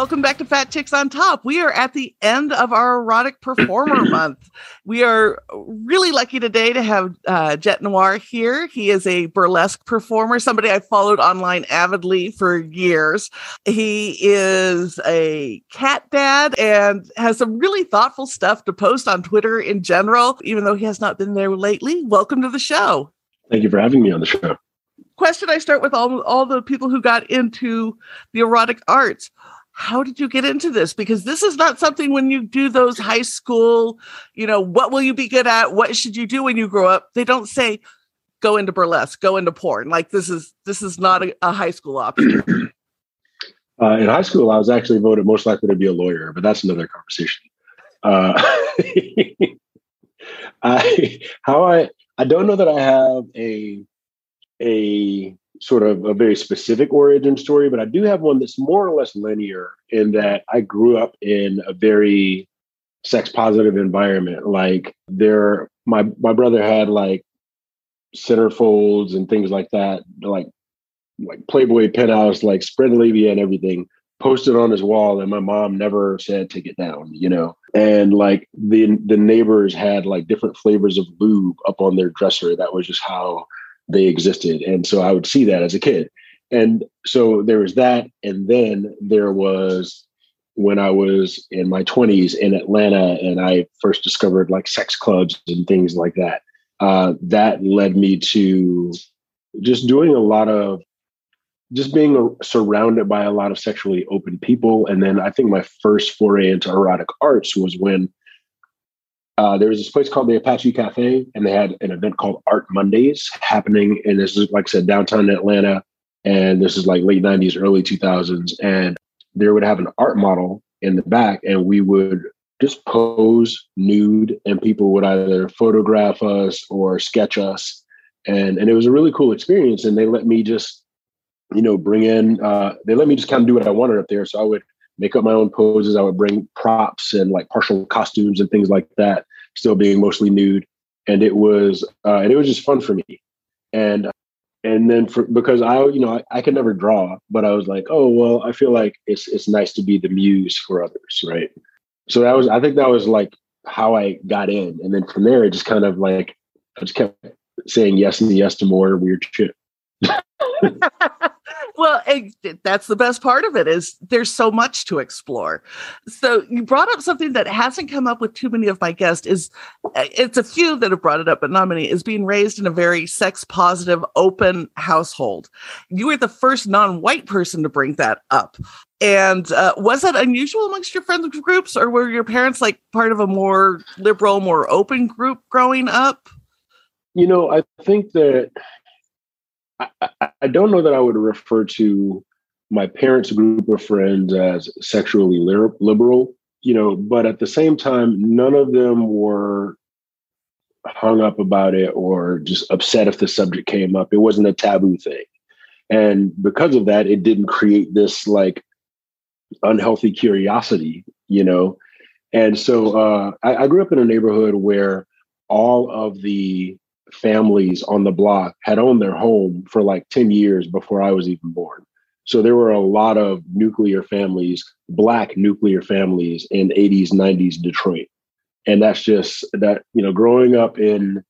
Welcome back to Fat Chicks on Top. We are at the end of our erotic performer month. We are really lucky today to have uh, Jet Noir here. He is a burlesque performer, somebody I followed online avidly for years. He is a cat dad and has some really thoughtful stuff to post on Twitter in general, even though he has not been there lately. Welcome to the show. Thank you for having me on the show. Question I start with all, all the people who got into the erotic arts how did you get into this? Because this is not something when you do those high school, you know, what will you be good at? What should you do when you grow up? They don't say go into burlesque, go into porn. Like this is this is not a, a high school option. Uh, in high school, I was actually voted most likely to be a lawyer, but that's another conversation. Uh, I how I I don't know that I have a a sort of a very specific origin story, but I do have one that's more or less linear in that I grew up in a very sex positive environment. Like there, my my brother had like centerfolds and things like that, like like Playboy penthouse, like spread labia and everything posted on his wall and my mom never said take it down you know and like the the neighbors had like different flavors of lube up on their dresser that was just how they existed. And so I would see that as a kid. And so there was that. And then there was when I was in my 20s in Atlanta and I first discovered like sex clubs and things like that. Uh, that led me to just doing a lot of just being surrounded by a lot of sexually open people. And then I think my first foray into erotic arts was when uh, there was this place called the Apache Cafe, and they had an event called Art Mondays happening. And this is, like I said, downtown Atlanta. And this is like late 90s, early 2000s. And there would have an art model in the back, and we would just pose nude, and people would either photograph us or sketch us. And, and it was a really cool experience. And they let me just, you know, bring in, uh, they let me just kind of do what I wanted up there. So I would make up my own poses. I would bring props and like partial costumes and things like that, still being mostly nude. And it was uh, and it was just fun for me. And and then for because I you know I, I could never draw, but I was like, oh well, I feel like it's it's nice to be the muse for others, right? So that was I think that was like how I got in, and then from there it just kind of like I just kept saying yes and yes to more weird shit. well, it, that's the best part of it is there's so much to explore. So you brought up something that hasn't come up with too many of my guests is eh, it's a few that have brought it up, but not many is being raised in a very sex positive, open household. You were the first non-white person to bring that up. And uh, was that unusual amongst your friends groups, or were your parents like part of a more liberal, more open group growing up? You know, I think that I, I don't know that I would refer to my parents' group of friends as sexually liberal, you know, but at the same time, none of them were hung up about it or just upset if the subject came up. It wasn't a taboo thing. And because of that, it didn't create this like unhealthy curiosity, you know. And so uh, I, I grew up in a neighborhood where all of the families on the block had owned their home for like 10 years before I was even born. So there were a lot of nuclear families, black nuclear families in 80s, 90s Detroit. And that's just that, you know, growing up in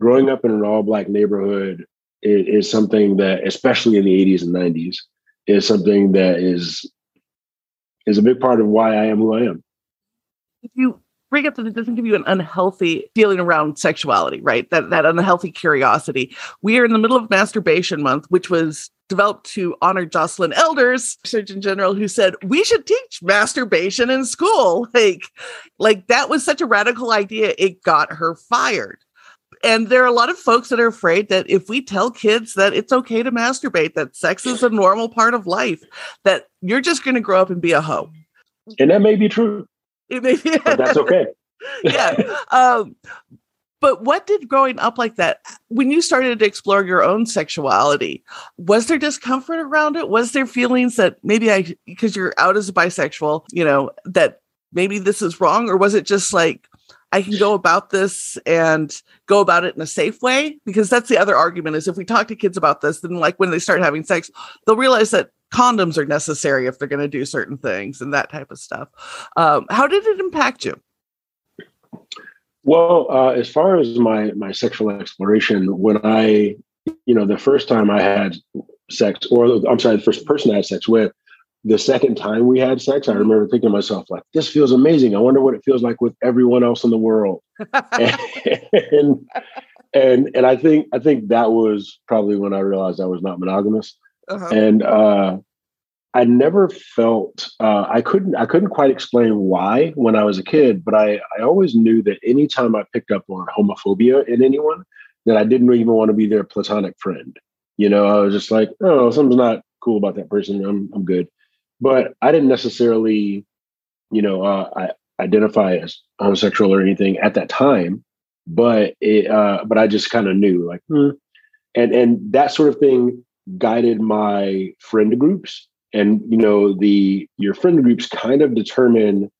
growing up in an all black neighborhood is, is something that, especially in the 80s and 90s, is something that is is a big part of why I am who I am. You bring up that it doesn't give you an unhealthy feeling around sexuality, right? That that unhealthy curiosity. We are in the middle of masturbation month, which was developed to honor Joycelyn Elders, Surgeon General, who said we should teach masturbation in school. Like, like that was such a radical idea. It got her fired. And there are a lot of folks that are afraid that if we tell kids that it's okay to masturbate, that sex is a normal part of life, that you're just going to grow up and be a hoe. And that may be true. But that's okay. yeah. Um, but what did growing up like that, when you started to explore your own sexuality, was there discomfort around it? Was there feelings that maybe I, because you're out as a bisexual, you know, that maybe this is wrong? Or was it just like, I can go about this and go about it in a safe way? Because that's the other argument is if we talk to kids about this, then like when they start having sex, they'll realize that condoms are necessary if they're going to do certain things and that type of stuff. Um, how did it impact you? Well, uh, as far as my my sexual exploration, when I, you know, the first time I had sex, or I'm sorry, the first person I had sex with, the second time we had sex, I remember thinking to myself, like, this feels amazing. I wonder what it feels like with everyone else in the world. and, and and I think I think that was probably when I realized I was not monogamous. Uh-huh. And uh, I never felt uh, I couldn't I couldn't quite explain why when I was a kid, but I I always knew that anytime I picked up on homophobia in anyone, that I didn't even want to be their platonic friend. You know, I was just like, oh, something's not cool about that person. I'm I'm good, but I didn't necessarily, you know, uh, I identify as homosexual or anything at that time. But it, uh, but I just kind of knew, like, hmm. and and that sort of thing guided my friend groups. And you know the your friend groups kind of determine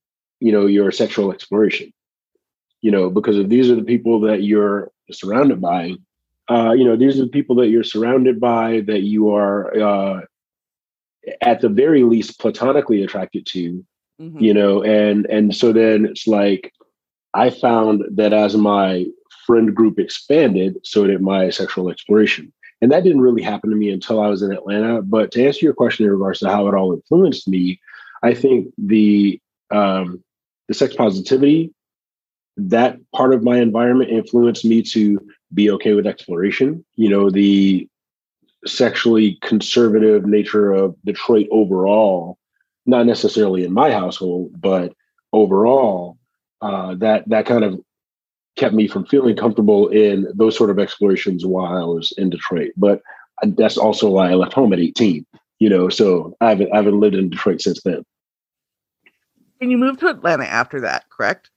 you know your sexual exploration. You know because if these are the people that you're surrounded by. Uh you know these are the people that you're surrounded by that you are uh at the very least platonically attracted to mm-hmm. you know and and so then it's like i found that as my friend group expanded so did my sexual exploration and that didn't really happen to me until I was in Atlanta. But to answer your question in regards to how it all influenced me, I think the um, the sex positivity, that part of my environment influenced me to be okay with exploration. You know, the sexually conservative nature of Detroit overall, not necessarily in my household, but overall, uh, that that kind of kept me from feeling comfortable in those sort of explorations while I was in Detroit. But that's also why I left home at 18, you know, so I haven't, I haven't lived in Detroit since then. And you moved to Atlanta after that, correct?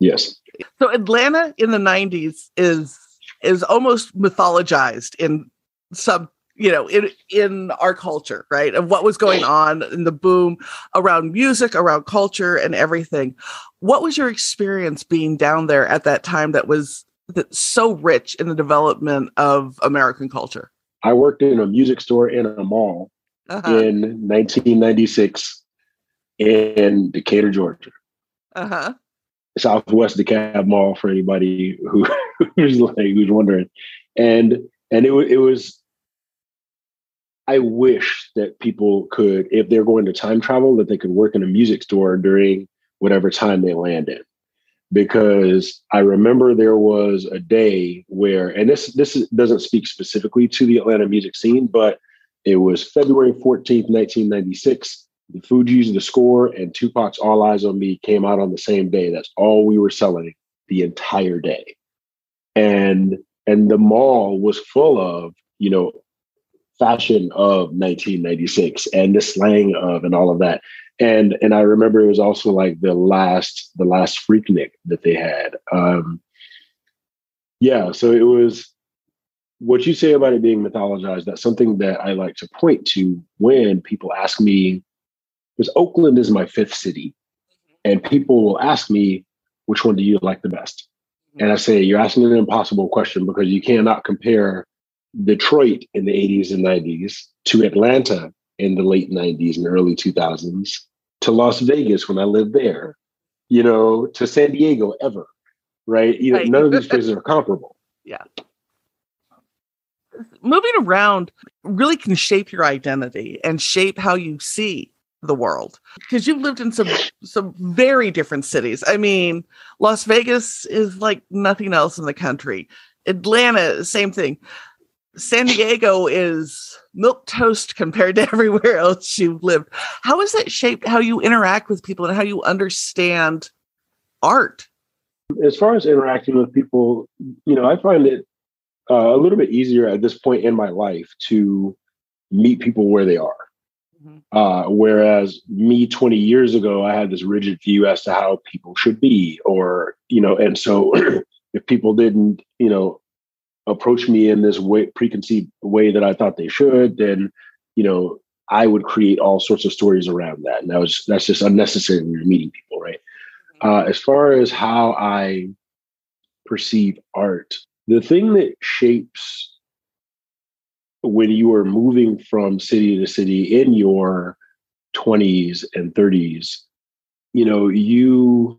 Yes. So Atlanta in the 90s is is almost mythologized in some you know in in our culture right of what was going on in the boom around music around culture and everything. What was your experience being down there at that time that was that so rich in the development of american culture? I worked in a music store in a mall uh-huh. in 1996 in decatur georgia. Uh-huh. Southwest DeKalb mall for anybody who who's like who's wondering. And and it, it was I wish that people could, if they're going to time travel, that they could work in a music store during whatever time they land in. Because I remember there was a day where, and this this doesn't speak specifically to the Atlanta music scene, but it was February 14th, 1996. The Fugees, The Score, and Tupac's All Eyez on Me came out on the same day. That's all we were selling the entire day. And and the mall was full of, you know, fashion of 1996 and the slang of and all of that. And and i remember it was also like the last the last freaknik that they had. Um yeah so it was what you say about it being mythologized that's something that i like to point to when people ask me because oakland is my fifth city and people will ask me which one do you like the best? And i say you're asking an impossible question because you cannot compare Detroit in the 80s and 90s to Atlanta in the late 90s and early 2000s to Las Vegas when I lived there, you know, to San Diego ever, right? You know, right. none of these places are comparable. Yeah. Moving around really can shape your identity and shape how you see the world because you've lived in some some very different cities. I mean, Las Vegas is like nothing else in the country. Atlanta, same thing. San Diego is milk toast compared to everywhere else you've lived. How has that shaped how you interact with people and how you understand art? As far as interacting with people, you know, I find it uh, a little bit easier at this point in my life to meet people where they are. Mm-hmm. Uh, whereas me 20 years ago, I had this rigid view as to how people should be, or, you know, and so if people didn't, you know, approach me in this way, preconceived way that I thought they should, then, you know, I would create all sorts of stories around that. And that was, that's just unnecessary when you're meeting people, right? Mm-hmm. Uh, as far as how I perceive art, the thing that shapes when you are moving from city to city in your 20s and 30s, you know, you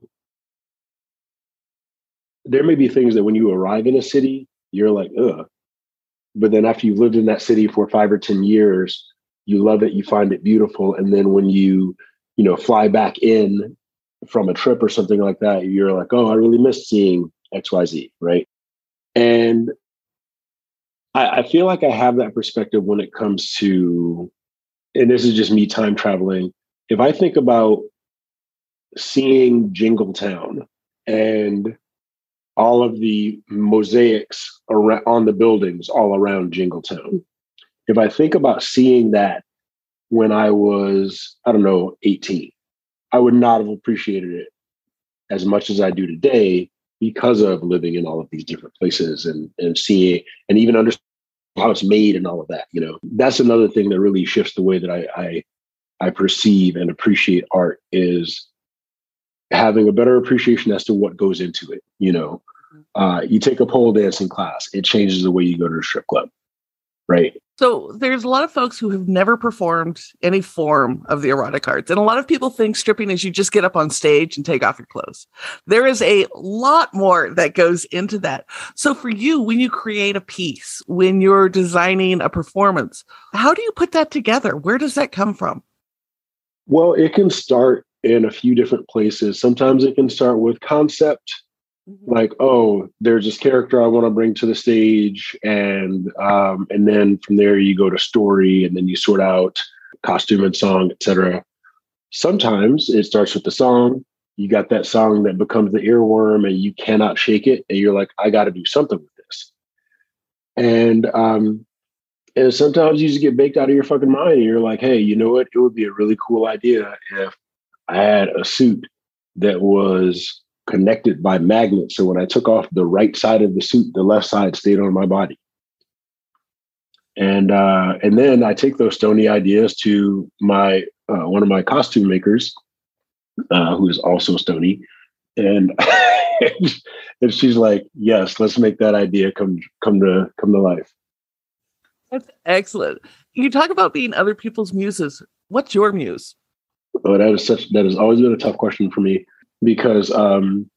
there may be things that when you arrive in a city, you're like, ugh. But then after you've lived in that city for five or 10 years, you love it, you find it beautiful. And then when you, you know, fly back in from a trip or something like that, you're like, oh, I really missed seeing XYZ, right? And I, I feel like I have that perspective when it comes to, and this is just me time traveling. If I think about seeing Jingletown and all of the mosaics around on the buildings all around Jingletown. If I think about seeing that when I was, I don't know, 18, I would not have appreciated it as much as I do today because of living in all of these different places and and seeing and even understanding how it's made and all of that. You know, that's another thing that really shifts the way that I I, I perceive and appreciate art is having a better appreciation as to what goes into it. You know, mm-hmm. uh, you take a pole dancing class, it changes the way you go to a strip club, right? So there's a lot of folks who have never performed any form of the erotic arts. And a lot of people think stripping is you just get up on stage and take off your clothes. There is a lot more that goes into that. So for you, when you create a piece, when you're designing a performance, how do you put that together? Where does that come from? Well, it can start in a few different places. Sometimes it can start with concept Mm-hmm. like oh there's this character i want to bring to the stage and um, and then from there you go to story and then you sort out costume and song etc sometimes it starts with the song you got that song that becomes the earworm and you cannot shake it and you're like i got to do something with this and um and sometimes you just get baked out of your fucking mind and you're like hey you know what it would be a really cool idea if i had a suit that was connected by magnets. So when I took off the right side of the suit, the left side stayed on my body. And uh, and then I take those stony ideas to my uh, one of my costume makers, uh, who is also stony, and and she's like, "Yes, let's make that idea come come to come to life." That's excellent. You talk about being other people's muses. What's your muse? Oh, that is such that has always been a tough question for me because um,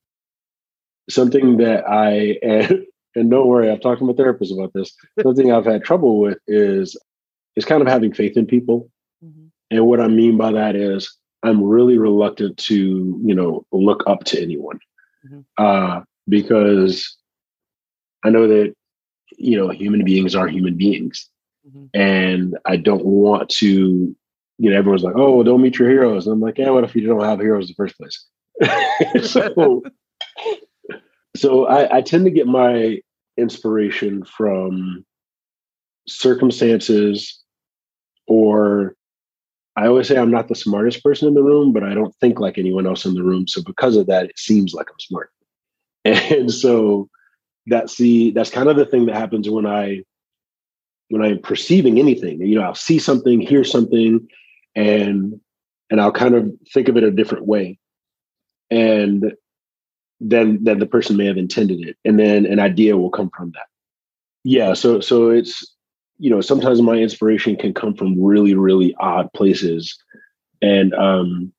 something that I and, and don't worry, I've talked to my therapist about this. Something I've had trouble with is is kind of having faith in people, mm-hmm. and what I mean by that is I'm really reluctant to you know look up to anyone mm-hmm. uh, because I know that you know human beings are human beings, mm-hmm. and I don't want to. You know, everyone's like, "Oh, don't meet your heroes." And I'm like, "Yeah, what if you don't have heroes in the first place?" so, so I, I tend to get my inspiration from circumstances or I always say I'm not the smartest person in the room, but I don't think like anyone else in the room. So because of that, it seems like I'm smart. And so that's the that's kind of the thing that happens when I when I'm perceiving anything. You know, I'll see something, hear something, and and I'll kind of think of it a different way. And then then the person may have intended it. And then an idea will come from that. Yeah so so it's you know sometimes my inspiration can come from really really odd places. And um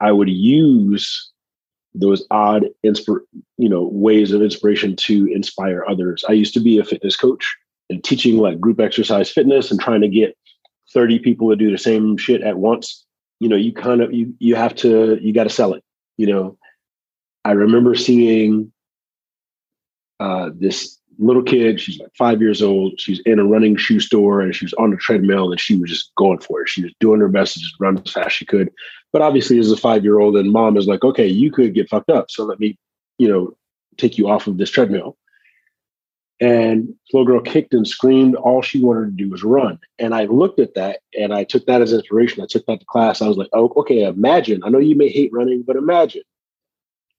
i would use those odd inspir you know ways of inspiration to inspire others. I used to be a fitness coach and teaching like group exercise fitness and trying to get 30 people to do the same shit at once, you know, you kind of you you have to you got to sell it. You know, I remember seeing uh, this little kid. She's like five years old. She's in a running shoe store and she was on the treadmill and she was just going for it. She was doing her best to just run as fast as she could. But obviously, as a five year old, and mom is like, okay, you could get fucked up. So let me, you know, take you off of this treadmill. And little girl kicked and screamed. All she wanted to do was run. And I looked at that and I took that as inspiration. I took that to class. I was like, oh, okay, imagine. I know you may hate running, but imagine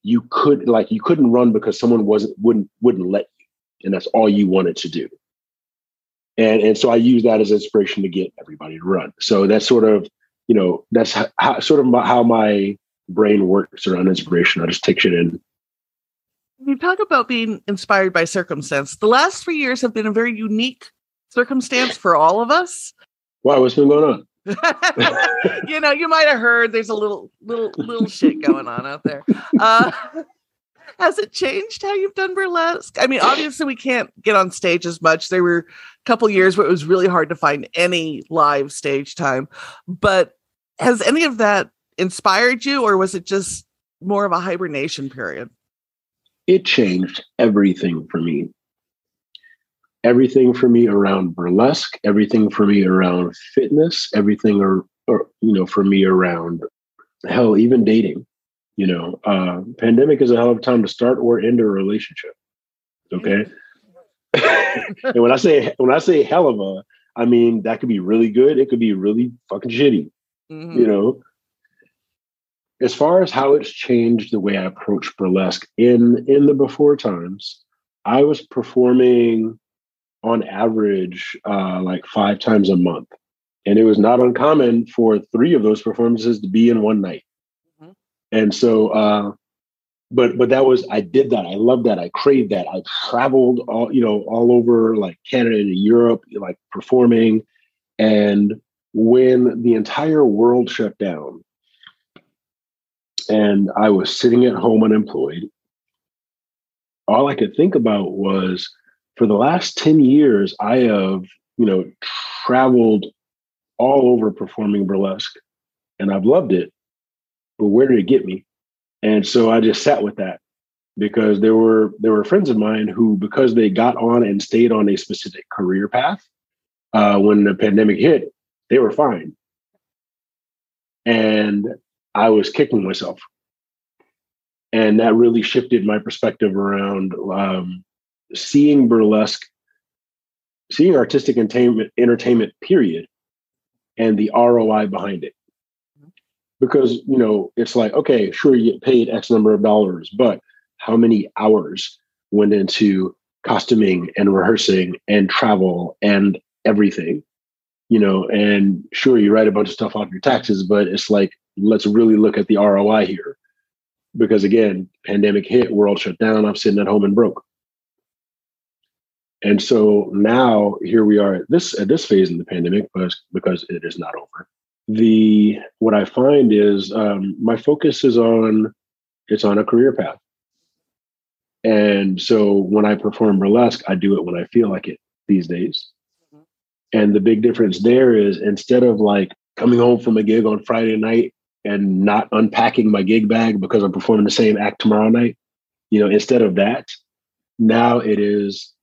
you could like you couldn't run because someone wasn't wouldn't wouldn't let you. And that's all you wanted to do. And and so I use that as inspiration to get everybody to run. So that's sort of, you know, that's how, sort of how my brain works around inspiration. I just take shit in you talk about being inspired by circumstance. The last three years have been a very unique circumstance for all of us. Why? What's been going on? you know, you might have heard there's a little, little, little shit going on out there. Uh, has it changed how you've done burlesque? I mean, obviously we can't get on stage as much. There were a couple years where it was really hard to find any live stage time. But has any of that inspired you, or was it just more of a hibernation period? It changed everything for me. Everything for me around burlesque, everything for me around fitness, everything or, or you know, for me around hell, even dating. You know, uh, pandemic is a hell of a time to start or end a relationship. Okay. and when I say when I say hell of a, I mean that could be really good. It could be really fucking shitty. Mm-hmm. You know, as far as how it's changed the way I approach burlesque in in the before times, I was performing on average uh, like five times a month, and it was not uncommon for three of those performances to be in one night. Mm-hmm. And so, uh, but but that was I did that. I loved that. I craved that. I traveled all you know all over like Canada and Europe, like performing, and when the entire world shut down and I was sitting at home unemployed. All I could think about was for the last 10 years, I have, you know, traveled all over performing burlesque and I've loved it. But where did it get me? And so I just sat with that because there were there were friends of mine who, because they got on and stayed on a specific career path, uh, when the pandemic hit, they were fine. And I was kicking myself. And that really shifted my perspective around um, seeing burlesque, seeing artistic entertainment, entertainment, period, and the ROI behind it. Because, you know, it's like, okay, sure, you get paid X number of dollars, but how many hours went into costuming and rehearsing and travel and everything? You know, and sure, you write a bunch of stuff off your taxes, but it's like, let's really look at the ROI here. Because again, pandemic hit, world shut down, I'm sitting at home and broke. And so now here we are at this at this phase in the pandemic, but because it is not over. The what I find is um, my focus is on it's on a career path. And so when I perform burlesque, I do it when I feel like it these days. And the big difference there is instead of like coming home from a gig on Friday night and not unpacking my gig bag because I'm performing the same act tomorrow night. You know, instead of that, now it is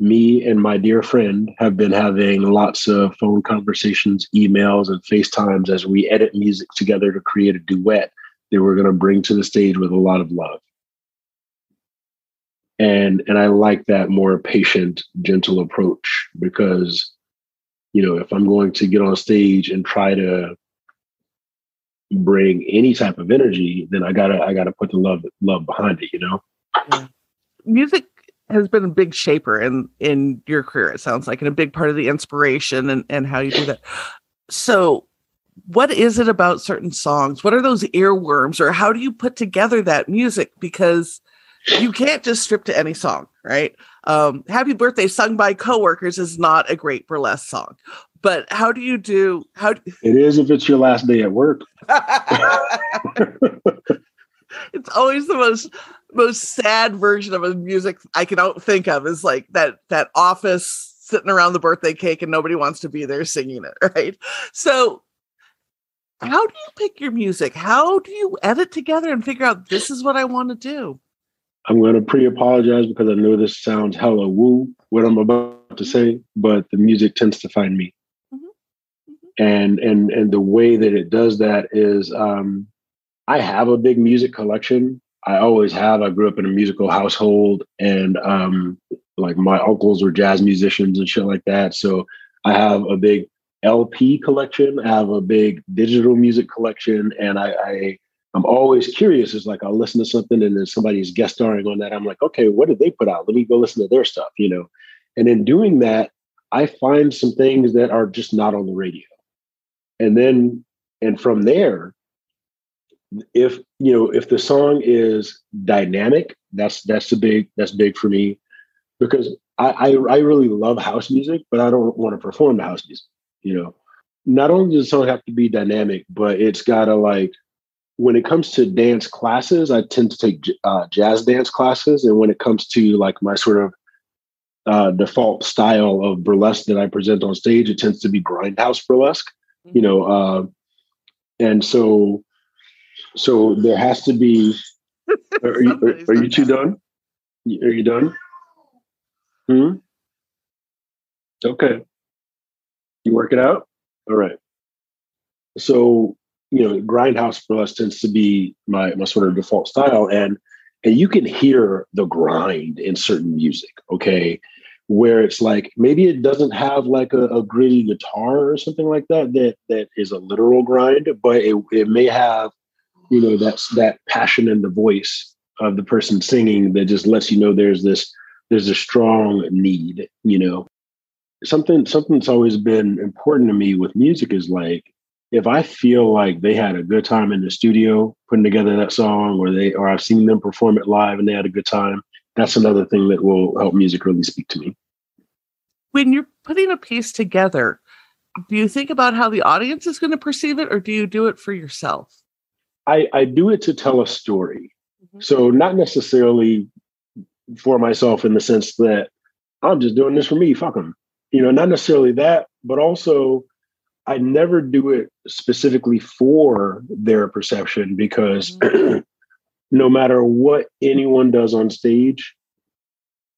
me and my dear friend have been having lots of phone conversations, emails, and FaceTimes as we edit music together to create a duet that we're going to bring to the stage with a lot of love. And and I like that more patient, gentle approach because, you know, if I'm going to get on stage and try to bring any type of energy, then I gotta I gotta put the love love behind it, you know. Yeah. Music has been a big shaper in in your career. It sounds like, and a big part of the inspiration and and how you do that. So, what is it about certain songs? What are those earworms, or how do you put together that music? Because you can't just strip to any song, right? Um, Happy Birthday sung by coworkers is not a great burlesque song, but how do you do how do, it is if it's your last day at work it's always the most most sad version of a music i can think of is like that that office sitting around the birthday cake and nobody wants to be there singing it, right? So how do you pick your music? How do you edit together and figure out this is what I want to do? I'm going to pre apologize because I know this sounds hella woo, what I'm about to say, but the music tends to find me. Mm-hmm. Mm-hmm. And, and, and the way that it does that is um, I have a big music collection. I always have. I grew up in a musical household and um, like my uncles were jazz musicians and shit like that. So I have a big LP collection. I have a big digital music collection, and I, I I'm always curious. It's like I'll listen to something and then somebody's guest starring on that. I'm like, okay, what did they put out? Let me go listen to their stuff, you know. And in doing that, I find some things that are just not on the radio. And then and from there, if you know, if the song is dynamic, that's that's the big that's big for me because I, I, I really love house music, but I don't want to perform house music you know not only does the song have to be dynamic but it's gotta like when it comes to dance classes i tend to take uh, jazz dance classes and when it comes to like my sort of uh, default style of burlesque that i present on stage it tends to be grindhouse burlesque mm-hmm. you know uh, and so so there has to be are, you, are, are you two done are you done hmm okay you work it out? All right. So, you know, grindhouse for us tends to be my my sort of default style. And and you can hear the grind in certain music, okay? Where it's like maybe it doesn't have like a, a gritty guitar or something like that that that is a literal grind, but it, it may have, you know, that's that passion in the voice of the person singing that just lets you know there's this there's a strong need, you know something something that's always been important to me with music is like if I feel like they had a good time in the studio putting together that song, or they or I've seen them perform it live and they had a good time, that's another thing that will help music really speak to me. When you're putting a piece together, do you think about how the audience is going to perceive it, or do you do it for yourself? I, I do it to tell a story. Mm-hmm. So not necessarily for myself in the sense that I'm just doing this for me. Fuck them you know, not necessarily that, but also I never do it specifically for their perception because mm-hmm. no matter what anyone does on stage,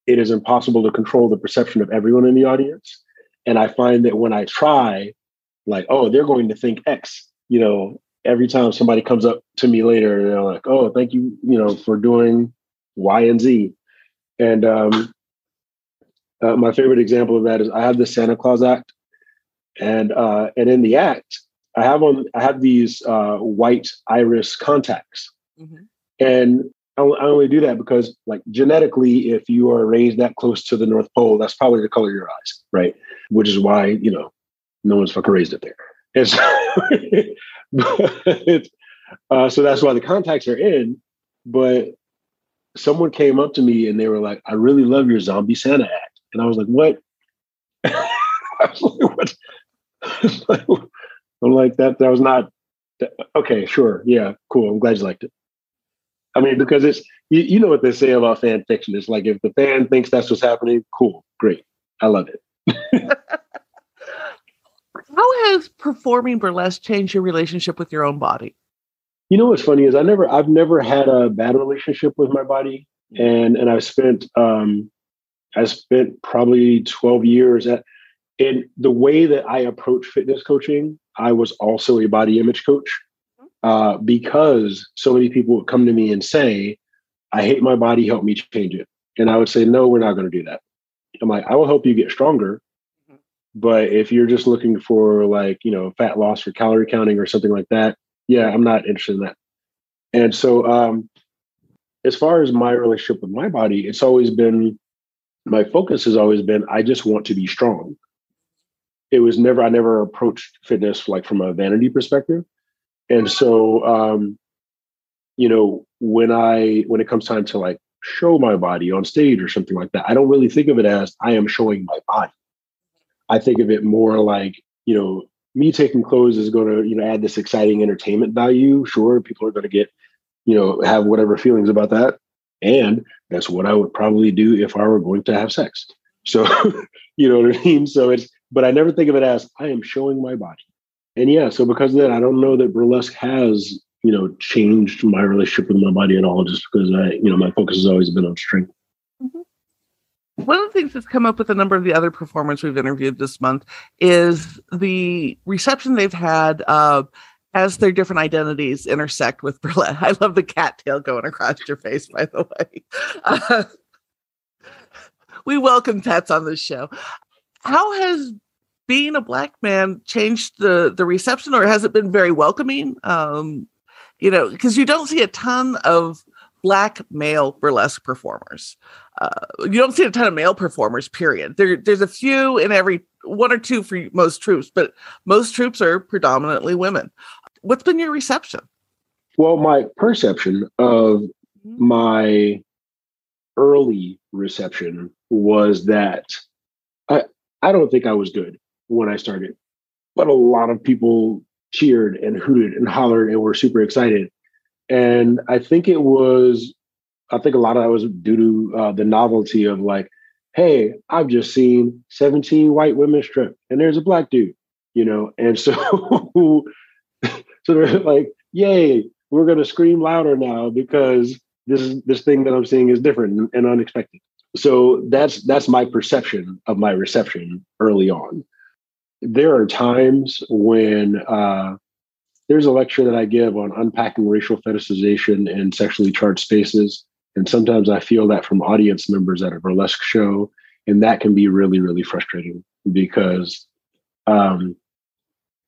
it is impossible to control the perception of everyone in the audience. And I find that when I try, like, oh, they're going to think X, you know, every time somebody comes up to me later, they're like, oh, thank you, you know, for doing Y and Z. And um, uh, my favorite example of that is I have the Santa Claus Act, and uh, and in the act, I have on I have these uh, white iris contacts, mm-hmm. and I, I only do that because, like genetically, if you are raised that close to the North Pole, that's probably the color of your eyes, right? Which is why you know no one's fucking raised it there, and so, but, uh, so that's why the contacts are in. But someone came up to me and they were like, "I really love your zombie Santa act." And I was like, what? what? I'm like, that, that was not, okay, sure. Yeah, cool. I'm glad you liked it. I mean, because it's, you, you know what they say about fan fiction. It's like, if the fan thinks that's what's happening, cool, great. I love it. How has performing burlesque changed your relationship with your own body? You know what's funny is I never I've never had a bad relationship with my body, and and I've spent um, I spent probably 12 years at, and the way that I approach fitness coaching, I was also a body image coach uh, because so many people would come to me and say, I hate my body, help me change it. And I would say, no, we're not going to do that. I'm like, I will help you get stronger. But if you're just looking for like, you know, fat loss or calorie counting or something like that, yeah, I'm not interested in that. And so, um, as far as my relationship with my body, it's always been my focus has always been I just want to be strong. It was never I never approached fitness like from a vanity perspective, and so um, you know when I when it comes time to like show my body on stage or something like that, I don't really think of it as I am showing my body. I think of it more like you know me taking clothes is going to you know add this exciting entertainment value. Sure, people are going to get you know have whatever feelings about that and that's what I would probably do if I were going to have sex. So, you know what I mean? So it's, but I never think of it as I am showing my body. And yeah, so because of that, I don't know that burlesque has, you know, changed my relationship with my body at all, just because I, you know, my focus has always been on strength. Mm-hmm. One of the things that's come up with a number of the other performers we've interviewed this month is the reception they've had uh, as their different identities intersect with burlesque. I love the cattail going across your face, by the way. Uh, we welcome pets on this show. How has being a black man changed the the reception, or has it been very welcoming? Um, you know, because you don't see a ton of black male burlesque performers. Uh, you don't see a ton of male performers. Period. There, there's a few in every one or two for most troupes, but most troupes are predominantly women. What's been your reception? Well, my perception of mm-hmm. my early reception was that I I don't think I was good when I started, but a lot of people cheered and hooted and hollered and were super excited. And I think it was, I think a lot of that was due to uh, the novelty of like, hey, I've just seen 17 white women strip and there's a black dude, you know? And so, so they're like, yay, we're going to scream louder now because this is this thing that I'm seeing is different and unexpected. So that's that's my perception of my reception early on. There are times when uh, there's a lecture that I give on unpacking racial fetishization in sexually charged spaces, and sometimes I feel that from audience members at a burlesque show, and that can be really really frustrating because, um,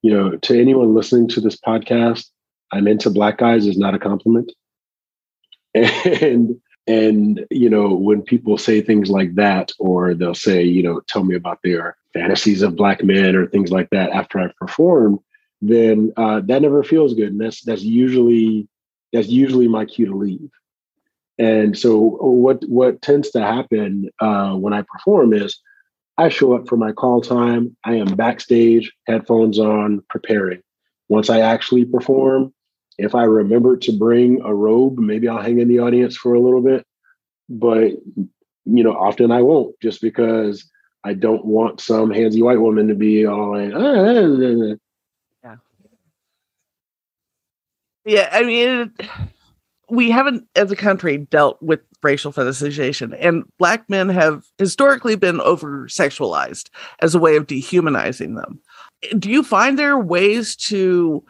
you know, to anyone listening to this podcast, I'm into black guys is not a compliment and and you know when people say things like that or they'll say you know tell me about their fantasies of black men or things like that after i've performed then uh, that never feels good. And that's that's usually that's usually my cue to leave. And so what what tends to happen uh, when i perform is i show up for my call time. I am backstage headphones on preparing. Once i actually perform if I remember to bring a robe, maybe I'll hang in the audience for a little bit. But you know, often I won't, just because I don't want some handsy white woman to be all like, ah, ah, ah, ah yeah, yeah. I mean, we haven't, as a country, dealt with racial fetishization, and black men have historically been over sexualized as a way of dehumanizing them. Do you find there are ways to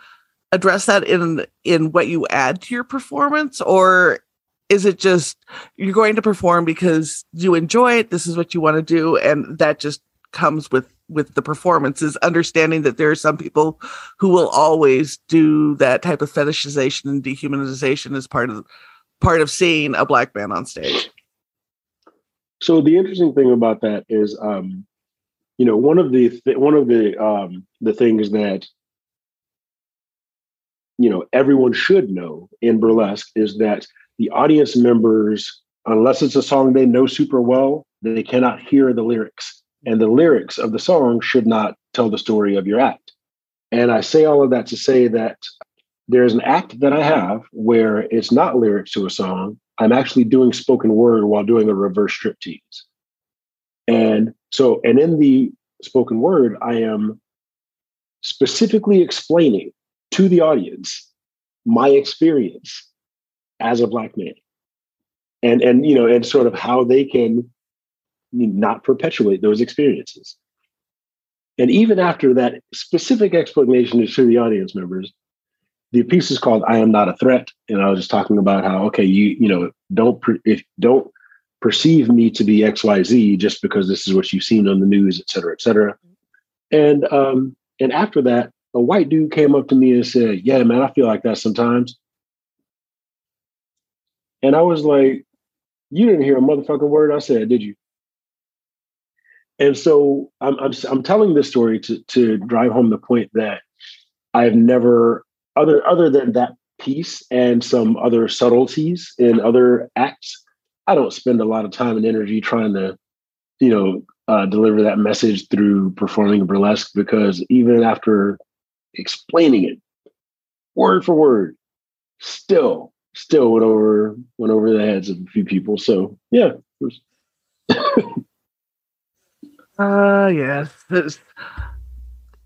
address that in in what you add to your performance? Or is it just you're going to perform because you enjoy it this is what you want to do and that just comes with with the performances understanding that there are some people who will always do that type of fetishization and dehumanization as part of part of seeing a black man on stage? So the interesting thing about that is um you know one of the th- one of the um the things that you know everyone should know in burlesque is that the audience members unless it's a song they know super well they cannot hear the lyrics. And the lyrics of the song should not tell the story of your act. And i say all of that to say that there's an act that i have where it's not lyrics to a song. I'm actually doing spoken word while doing a reverse striptease. And so and in the spoken word i am specifically explaining to the audience my experience as a black man. And and you know and sort of how they can not perpetuate those experiences. And even after that specific explanation is to the audience members the piece is called i am not a threat. And i was just talking about how okay you you know don't if don't perceive me to be xyz just because this is what you've seen on the news et cetera et cetera. And um and after that a white dude came up to me and said, Yeah, man, I feel like that sometimes. And I was like, You didn't hear a motherfucking word I said, did you? And so I'm, I'm, I'm telling this story to, to drive home the point that I've never, other, other than that piece and some other subtleties in other acts, I don't spend a lot of time and energy trying to, you know, uh, deliver that message through performing burlesque because even after explaining it word for word, still, still went over went over the heads of a few people. So yeah. Uh yes. It's,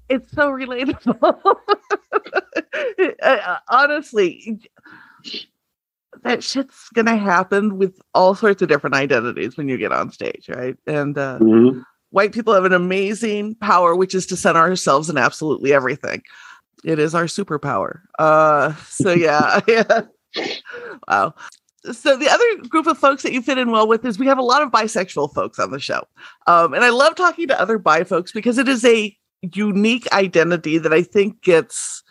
it's so relatable. Honestly, that shit's gonna happen with all sorts of different identities when you get on stage, right? And uh, mm-hmm. White people have an amazing power, which is to center ourselves in absolutely everything. It is our superpower. Uh, so yeah, yeah. Wow. So the other group of folks that you fit in well with is we have a lot of bisexual folks on the show, um, and I love talking to other bi folks because it is a unique identity that I think gets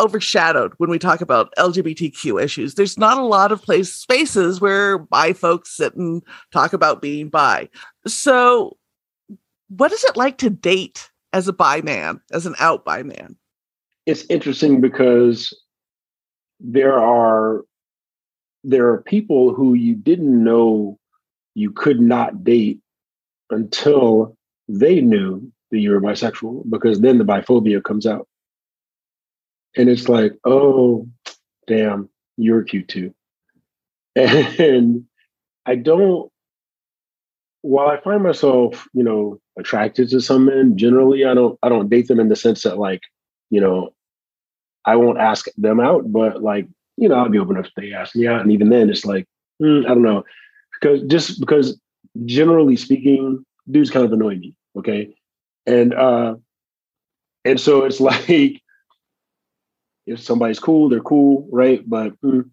overshadowed when we talk about LGBTQ issues. There's not a lot of place spaces where bi folks sit and talk about being bi. So, what is it like to date as a bi man, as an out bi man? It's interesting because there are there are people who you didn't know you could not date until they knew that you were bisexual because then the biphobia comes out and it's like, oh, damn, you're cute too. And I don't, while I find myself, you know, attracted to some men, generally I don't, I don't date them in the sense that like, you know, I won't ask them out, but like, you know, I'll be open if they ask me out. And even then it's like, mm, I don't know. Because just because generally speaking, dudes kind of annoy me. Okay. And uh and so it's like if somebody's cool, they're cool, right? But mm,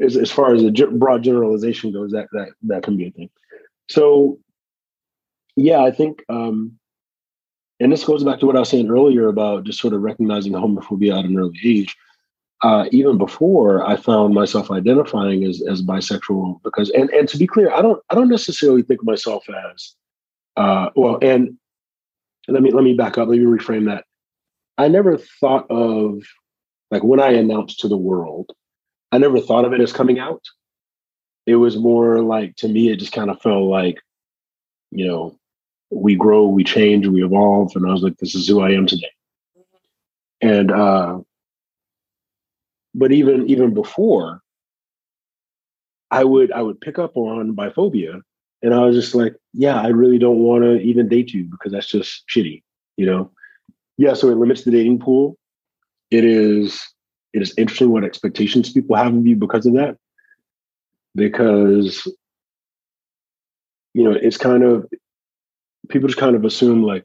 as, as far as a broad generalization goes, that that that can be a thing. So, yeah, I think, um, and this goes back to what I was saying earlier about just sort of recognizing homophobia at an early age. Uh, even before I found myself identifying as as bisexual, because and and to be clear, I don't I don't necessarily think of myself as uh, well. And let me let me back up. Let me reframe that. I never thought of like when I announced to the world, I never thought of it as coming out. It was more like to me, it just kind of felt like, you know, we grow, we change, we evolve. And I was like, this is who I am today. And uh but even even before, I would I would pick up on biphobia and I was just like, yeah, I really don't want to even date you because that's just shitty, you know? Yeah, so it limits the dating pool. It is it is interesting what expectations people have of you because of that. Because you know, it's kind of people just kind of assume like,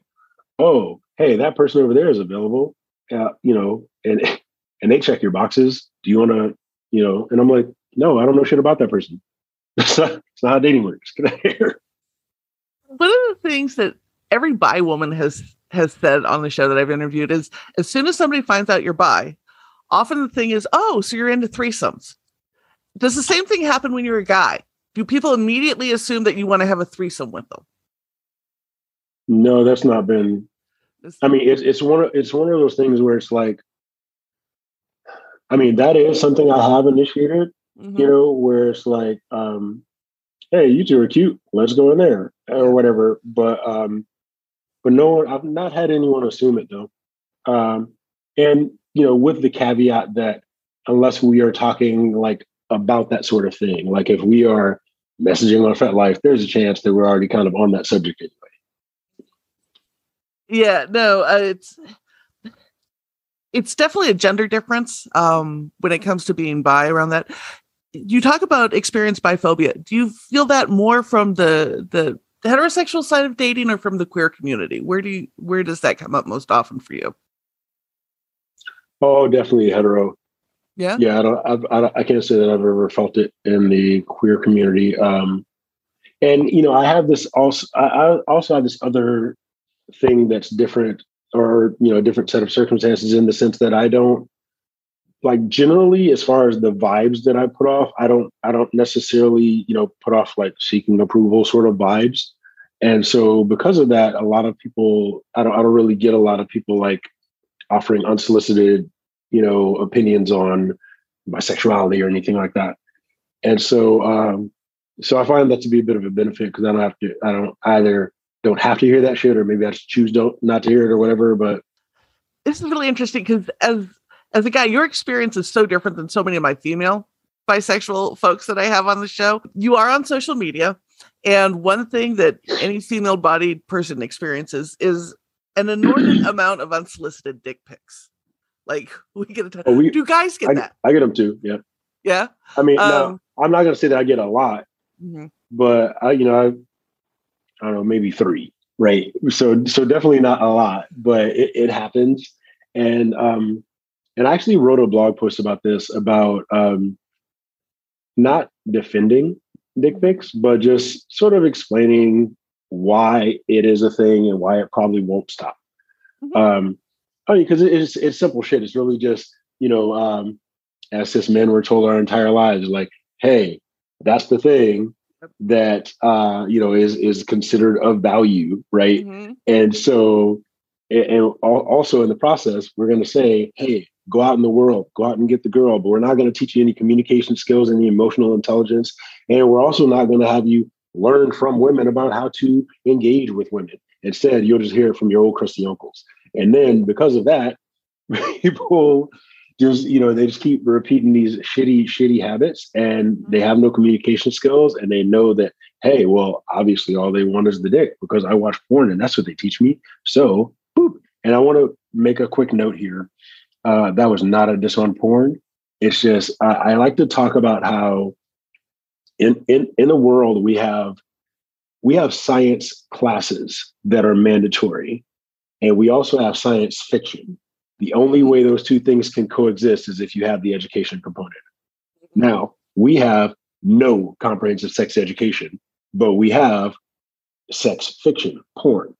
oh, hey, that person over there is available. Uh, you know, and and they check your boxes. Do you want to, you know? And I'm like, no, I don't know shit about that person. That's not, not how dating works. One of the things that every bi woman has has said on the show that I've interviewed is as soon as somebody finds out you're bi, often the thing is, oh, so you're into threesomes. Does the same thing happen when you're a guy? Do people immediately assume that you want to have a threesome with them? No, that's not been. I mean, it's it's one of it's one of those things where it's like, I mean, that is something I have initiated. Mm-hmm. You know, where it's like, um, hey, you two are cute. Let's go in there or whatever. But um, but no one, I've not had anyone assume it though. Um, and, you know, with the caveat that unless we are talking like about that sort of thing, like if we are messaging on FetLife, there's a chance that we're already kind of on that subject anyway. Yeah, no, uh, it's it's definitely a gender difference um, when it comes to being bi around that. You talk about experience biphobia. Do you feel that more from the the heterosexual side of dating or from the queer community? Where do you where does that come up most often for you? Oh, definitely hetero. Yeah. Yeah, I don't. I've, I, I can't say that I've ever felt it in the queer community. Um, and you know, I have this also. I, I also have this other thing that's different, or you know, a different set of circumstances in the sense that I don't like generally as far as the vibes that I put off, I don't I don't necessarily, you know, put off like seeking approval sort of vibes. And so because of that, a lot of people I don't I don't really get a lot of people like offering unsolicited, you know, opinions on my sexuality or anything like that. And so um so I find that to be a bit of a benefit because I don't have to I don't either don't have to hear that shit or maybe I just choose don't not to hear it or whatever. But this is really interesting because as as a guy, your experience is so different than so many of my female bisexual folks that I have on the show. You are on social media. And one thing that any female bodied person experiences is an inordinate amount of unsolicited dick pics. Like we get a ton. Oh, we, do guys get I, that? I get them too. Yeah. Yeah. I mean, um, no, I'm not going to say that I get a lot, mm-hmm. but I, you know, I, I don't know, maybe three, right? So, so definitely not a lot, but it, it happens. And, um, and I actually wrote a blog post about this about, um, not defending dick pics, but just sort of explaining why it is a thing and why it probably won't stop. Mm-hmm. Um, I mean, because it's it's simple shit. It's really just you know, um, as cis men were told our entire lives, like, hey, that's the thing that uh, you know is is considered of value, right? Mm-hmm. And so, and, and also in the process, we're going to say, hey, go out in the world, go out and get the girl, but we're not going to teach you any communication skills, any emotional intelligence, and we're also not going to have you learn from women about how to engage with women. Instead, you'll just hear it from your old crusty uncles. And then because of that, people just, you know, they just keep repeating these shitty, shitty habits and they have no communication skills and they know that, hey, well, obviously all they want is the dick because I watch porn and that's what they teach me. So, boop. And I want to make a quick note here. Uh, that was not a diss on porn. It's just I, I like to talk about how in in in the world we have we have science classes that are mandatory and we also have science fiction. The only way those two things can coexist is if you have the education component. Now we have no comprehensive sex education but we have sex fiction porn.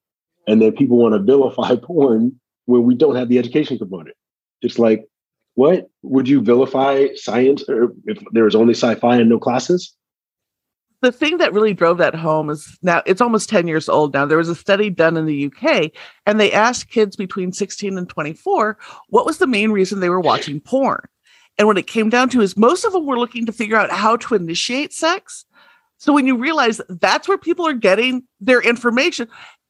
And then people want to vilify porn when we don't have the education component. It's like what? Would you vilify science if there was only sci-fi and no classes the thing that really drove that home is now it's almost 10 years old now. There was a study done in the UK and they asked kids between 16 and 24 what was the main reason they were watching porn. And what it came down to is most of them were looking to figure out how to initiate sex. So when you realize that's where people are getting their information,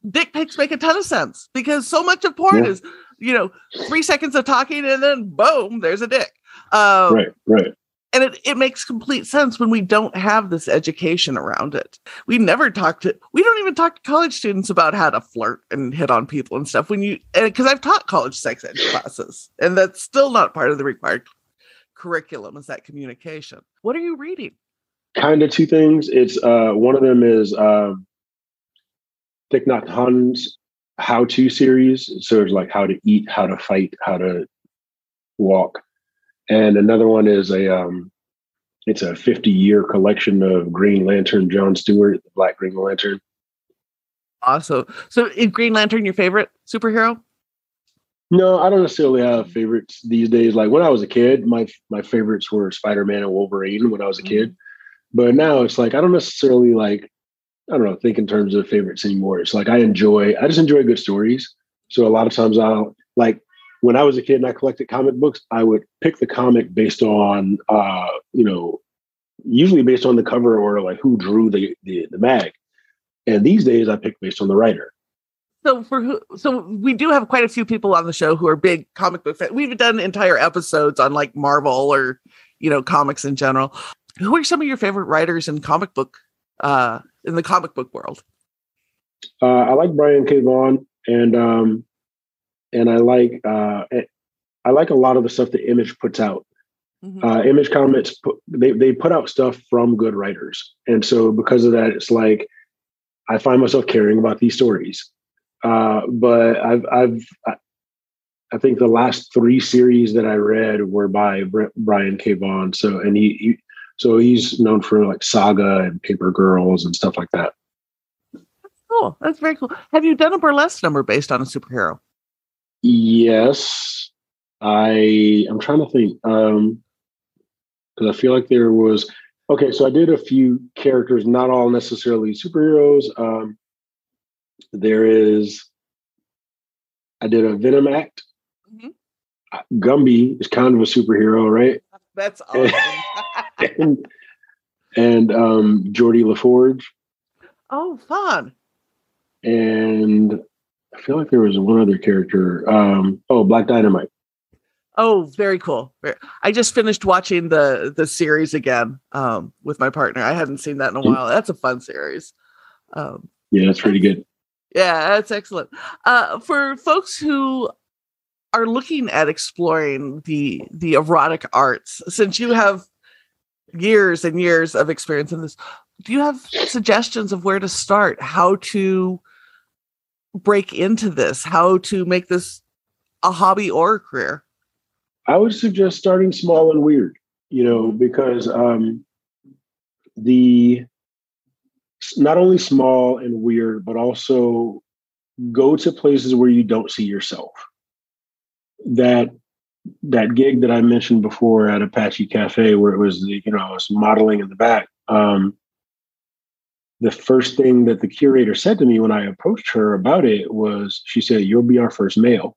dick pics make a ton of sense because so much of porn yeah. is, you know, three seconds of talking and then boom, there's a dick. Um, right, right and it, it makes complete sense when we don't have this education around it. We never talk to we don't even talk to college students about how to flirt and hit on people and stuff when you because i've taught college sex ed classes and that's still not part of the required curriculum is that communication. What are you reading? Kind of two things. It's uh one of them is um Thich Nhat Hanh's how-to series. So it's like how to eat how to fight how to walk and another one is a um, it's a 50 year collection of Green Lantern, John Stewart, the Black Green Lantern. Awesome. So, is Green Lantern your favorite superhero? No, I don't necessarily have favorites these days. Like when I was a kid, my my favorites were Spider Man and Wolverine when I was a kid. Mm-hmm. But now it's like I don't necessarily like I don't know think in terms of favorites anymore. It's like I enjoy I just enjoy good stories. So a lot of times I'll like when I was a kid and I collected comic books, I would pick the comic based on, uh, you know, usually based on the cover or like who drew the, the, the mag. And these days, I pick based on the writer. So for who, so we do have quite a few people on the show who are big comic book fans. We've done entire episodes on like Marvel or you know comics in general. Who are some of your favorite writers in comic book uh, in the comic book world? Uh, I like Brian K. Vaughan, and um, and I like uh, eh, I like a lot of the stuff that Image puts out. Mm-hmm. Uh, Image Comics put, they they put out stuff from good writers, and so because of that, it's like I find myself caring about these stories. Uh, but I've I've I think the last three series that I read were by Brian K. Vaughan. So and he, he so he's known for like Saga and Paper Girls and stuff like that. cool. That's very cool. Have you done a burlesque number based on a superhero? Yes, I. I'm trying to think. Um, because I feel like there was. Okay, so I did a few characters, not all necessarily superheroes. Um, there is. I did a Venom act. Mm-hmm. Gumby is kind of a superhero, right? That's awesome. and, and um, Geordi La Forge. Oh, fun! And I feel like there was one other character. Um, oh, Black Dynamite. Oh, very cool. I just finished watching the the series again um, with my partner. I hadn't seen that in a while. That's a fun series. Um, yeah, that's pretty good. Yeah, that's excellent. Uh, for folks who are looking at exploring the the erotic arts, since you have years and years of experience in this, do you have suggestions of where to start? How to break into this? How to make this a hobby or a career? I would suggest starting small and weird, you know, mm-hmm. because um, the not only small and weird, but also go to places where you don't see yourself. That that gig that I mentioned before at Apache Cafe, where it was the, you know I was modeling in the back. Um, the first thing that the curator said to me when I approached her about it was, she said, "You'll be our first male."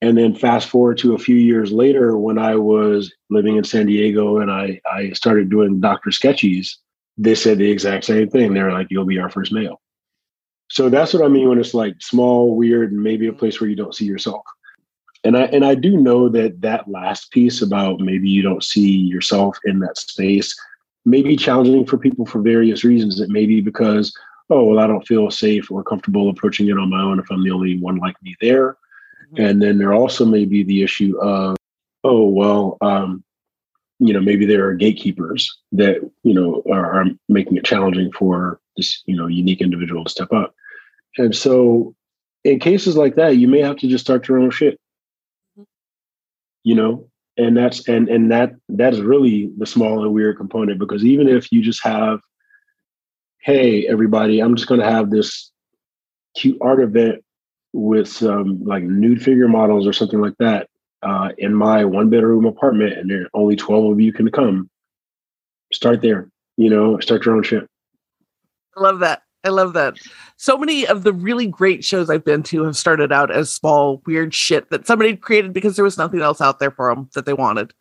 And then fast forward to a few years later, when I was living in San Diego and I I started doing Doctor Sketchies, they said the exact same thing. They're like, "You'll be our first male." So that's what I mean when it's like small, weird, and maybe a place where you don't see yourself. And I and I do know that that last piece about maybe you don't see yourself in that space may be challenging for people for various reasons. It may be because oh well, I don't feel safe or comfortable approaching it on my own if I'm the only one like me there. Mm-hmm. And then there also may be the issue of oh well, um, you know maybe there are gatekeepers that you know are, are making it challenging for this you know unique individual to step up and so in cases like that you may have to just start your own shit mm-hmm. you know and that's and and that that is really the small and weird component because even if you just have hey everybody i'm just going to have this cute art event with some like nude figure models or something like that uh, in my one bedroom apartment and there only 12 of you can come start there you know start your own shit. I love that i love that so many of the really great shows i've been to have started out as small weird shit that somebody created because there was nothing else out there for them that they wanted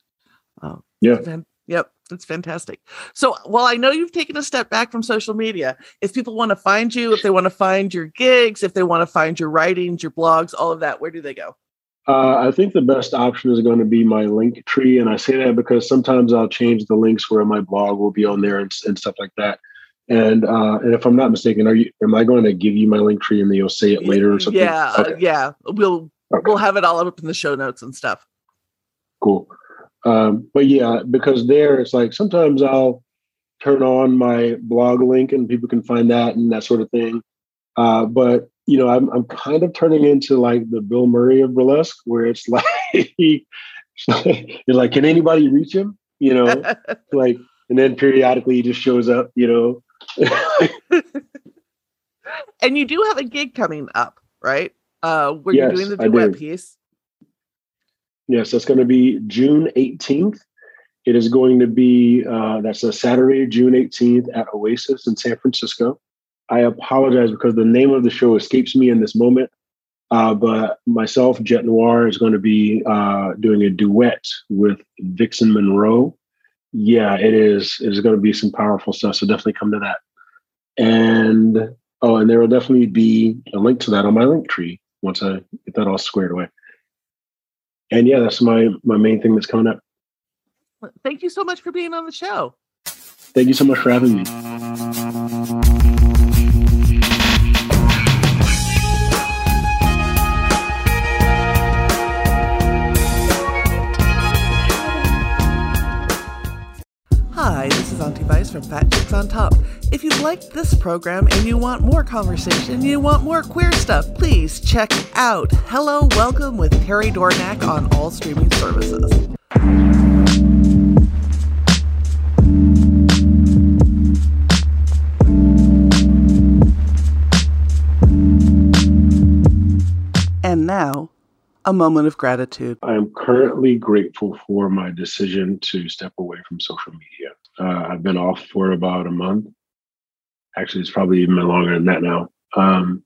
oh, yeah yep that's fantastic so while i know you've taken a step back from social media if people want to find you if they want to find your gigs if they want to find your writings your blogs all of that where do they go uh, I think the best option is going to be my link tree. And I say that because sometimes I'll change the links where my blog will be on there and, and stuff like that. And uh, and if I'm not mistaken, are you am I going to give you my link tree and then you'll say it later or something? Yeah, okay. uh, yeah. We'll okay. we'll have it all up in the show notes and stuff. Cool. Um, but yeah, because there it's like sometimes I'll turn on my blog link and people can find that and that sort of thing. Uh, but you know, I'm I'm kind of turning into like the Bill Murray of burlesque, where it's like you're like, can anybody reach him? You know, like, and then periodically he just shows up. You know. and you do have a gig coming up, right? Uh, where yes, you're doing the duet piece. Yes, that's going to be June 18th. It is going to be uh, that's a Saturday, June 18th at Oasis in San Francisco. I apologize because the name of the show escapes me in this moment. Uh, but myself, Jet Noir, is going to be uh, doing a duet with Vixen Monroe. Yeah, it is. It is going to be some powerful stuff. So definitely come to that. And oh, and there will definitely be a link to that on my link tree once I get that all squared away. And yeah, that's my my main thing that's coming up. Thank you so much for being on the show. Thank you so much for having me. This is Auntie Vice from Fat Chicks on Top. If you've liked this program and you want more conversation, you want more queer stuff, please check out Hello Welcome with Terry Dornack on all streaming services. And now, a moment of gratitude? I am currently grateful for my decision to step away from social media. Uh, I've been off for about a month. Actually, it's probably even been longer than that now. Um,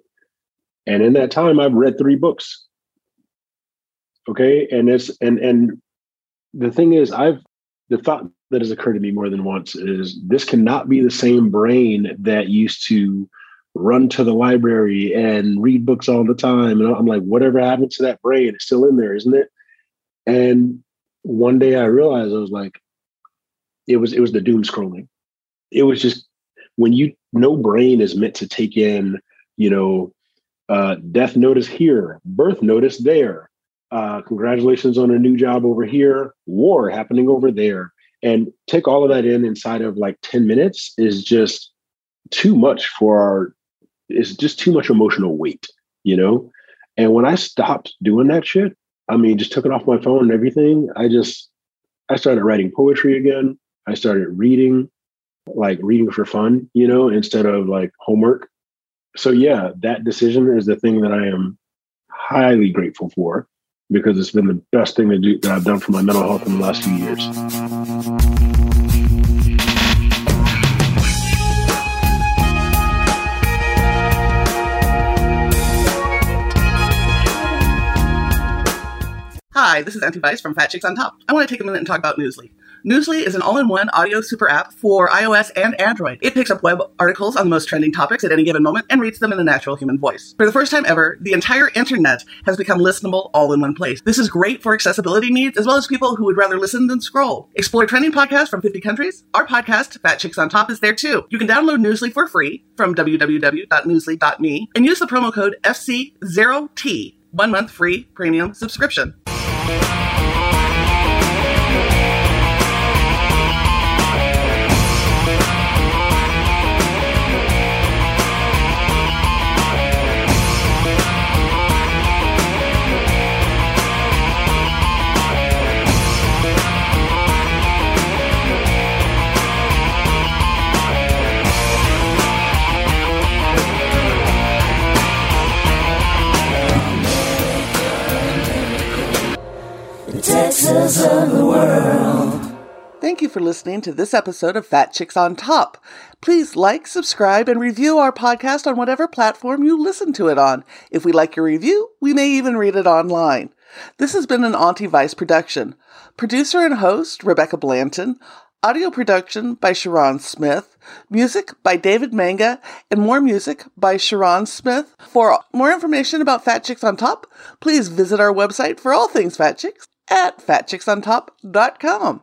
and in that time, I've read three books. Okay, and it's and and the thing is, I've the thought that has occurred to me more than once is this cannot be the same brain that used to run to the library and read books all the time. And I'm like, whatever happened to that brain? It's still in there, isn't it? And one day I realized I was like, it was it was the doom scrolling. It was just when you no brain is meant to take in, you know, uh, death notice here, birth notice there, uh, congratulations on a new job over here, war happening over there, and take all of that in inside of like ten minutes is just too much for our. It's just too much emotional weight, you know. And when I stopped doing that shit, I mean, just took it off my phone and everything. I just I started writing poetry again. I started reading, like reading for fun, you know, instead of like homework. So yeah, that decision is the thing that I am highly grateful for because it's been the best thing to do that I've done for my mental health in the last few years. Hi, this is Auntie Vice from Fat Chicks on Top. I want to take a minute and talk about Newsly. Newsly is an all-in-one audio super app for iOS and Android. It picks up web articles on the most trending topics at any given moment and reads them in a natural human voice. For the first time ever, the entire internet has become listenable all in one place. This is great for accessibility needs as well as people who would rather listen than scroll. Explore trending podcasts from 50 countries. Our podcast, Fat Chicks on Top, is there too. You can download Newsly for free from www.newsly.me and use the promo code FCOT. One month free premium subscription. Texas of the world. Thank you for listening to this episode of Fat Chicks on Top. Please like, subscribe, and review our podcast on whatever platform you listen to it on. If we like your review, we may even read it online. This has been an Auntie Vice production. Producer and host, Rebecca Blanton. Audio production by Sharon Smith. Music by David Manga. And more music by Sharon Smith. For more information about Fat Chicks on Top, please visit our website for all things Fat Chicks at fatchicksontop.com.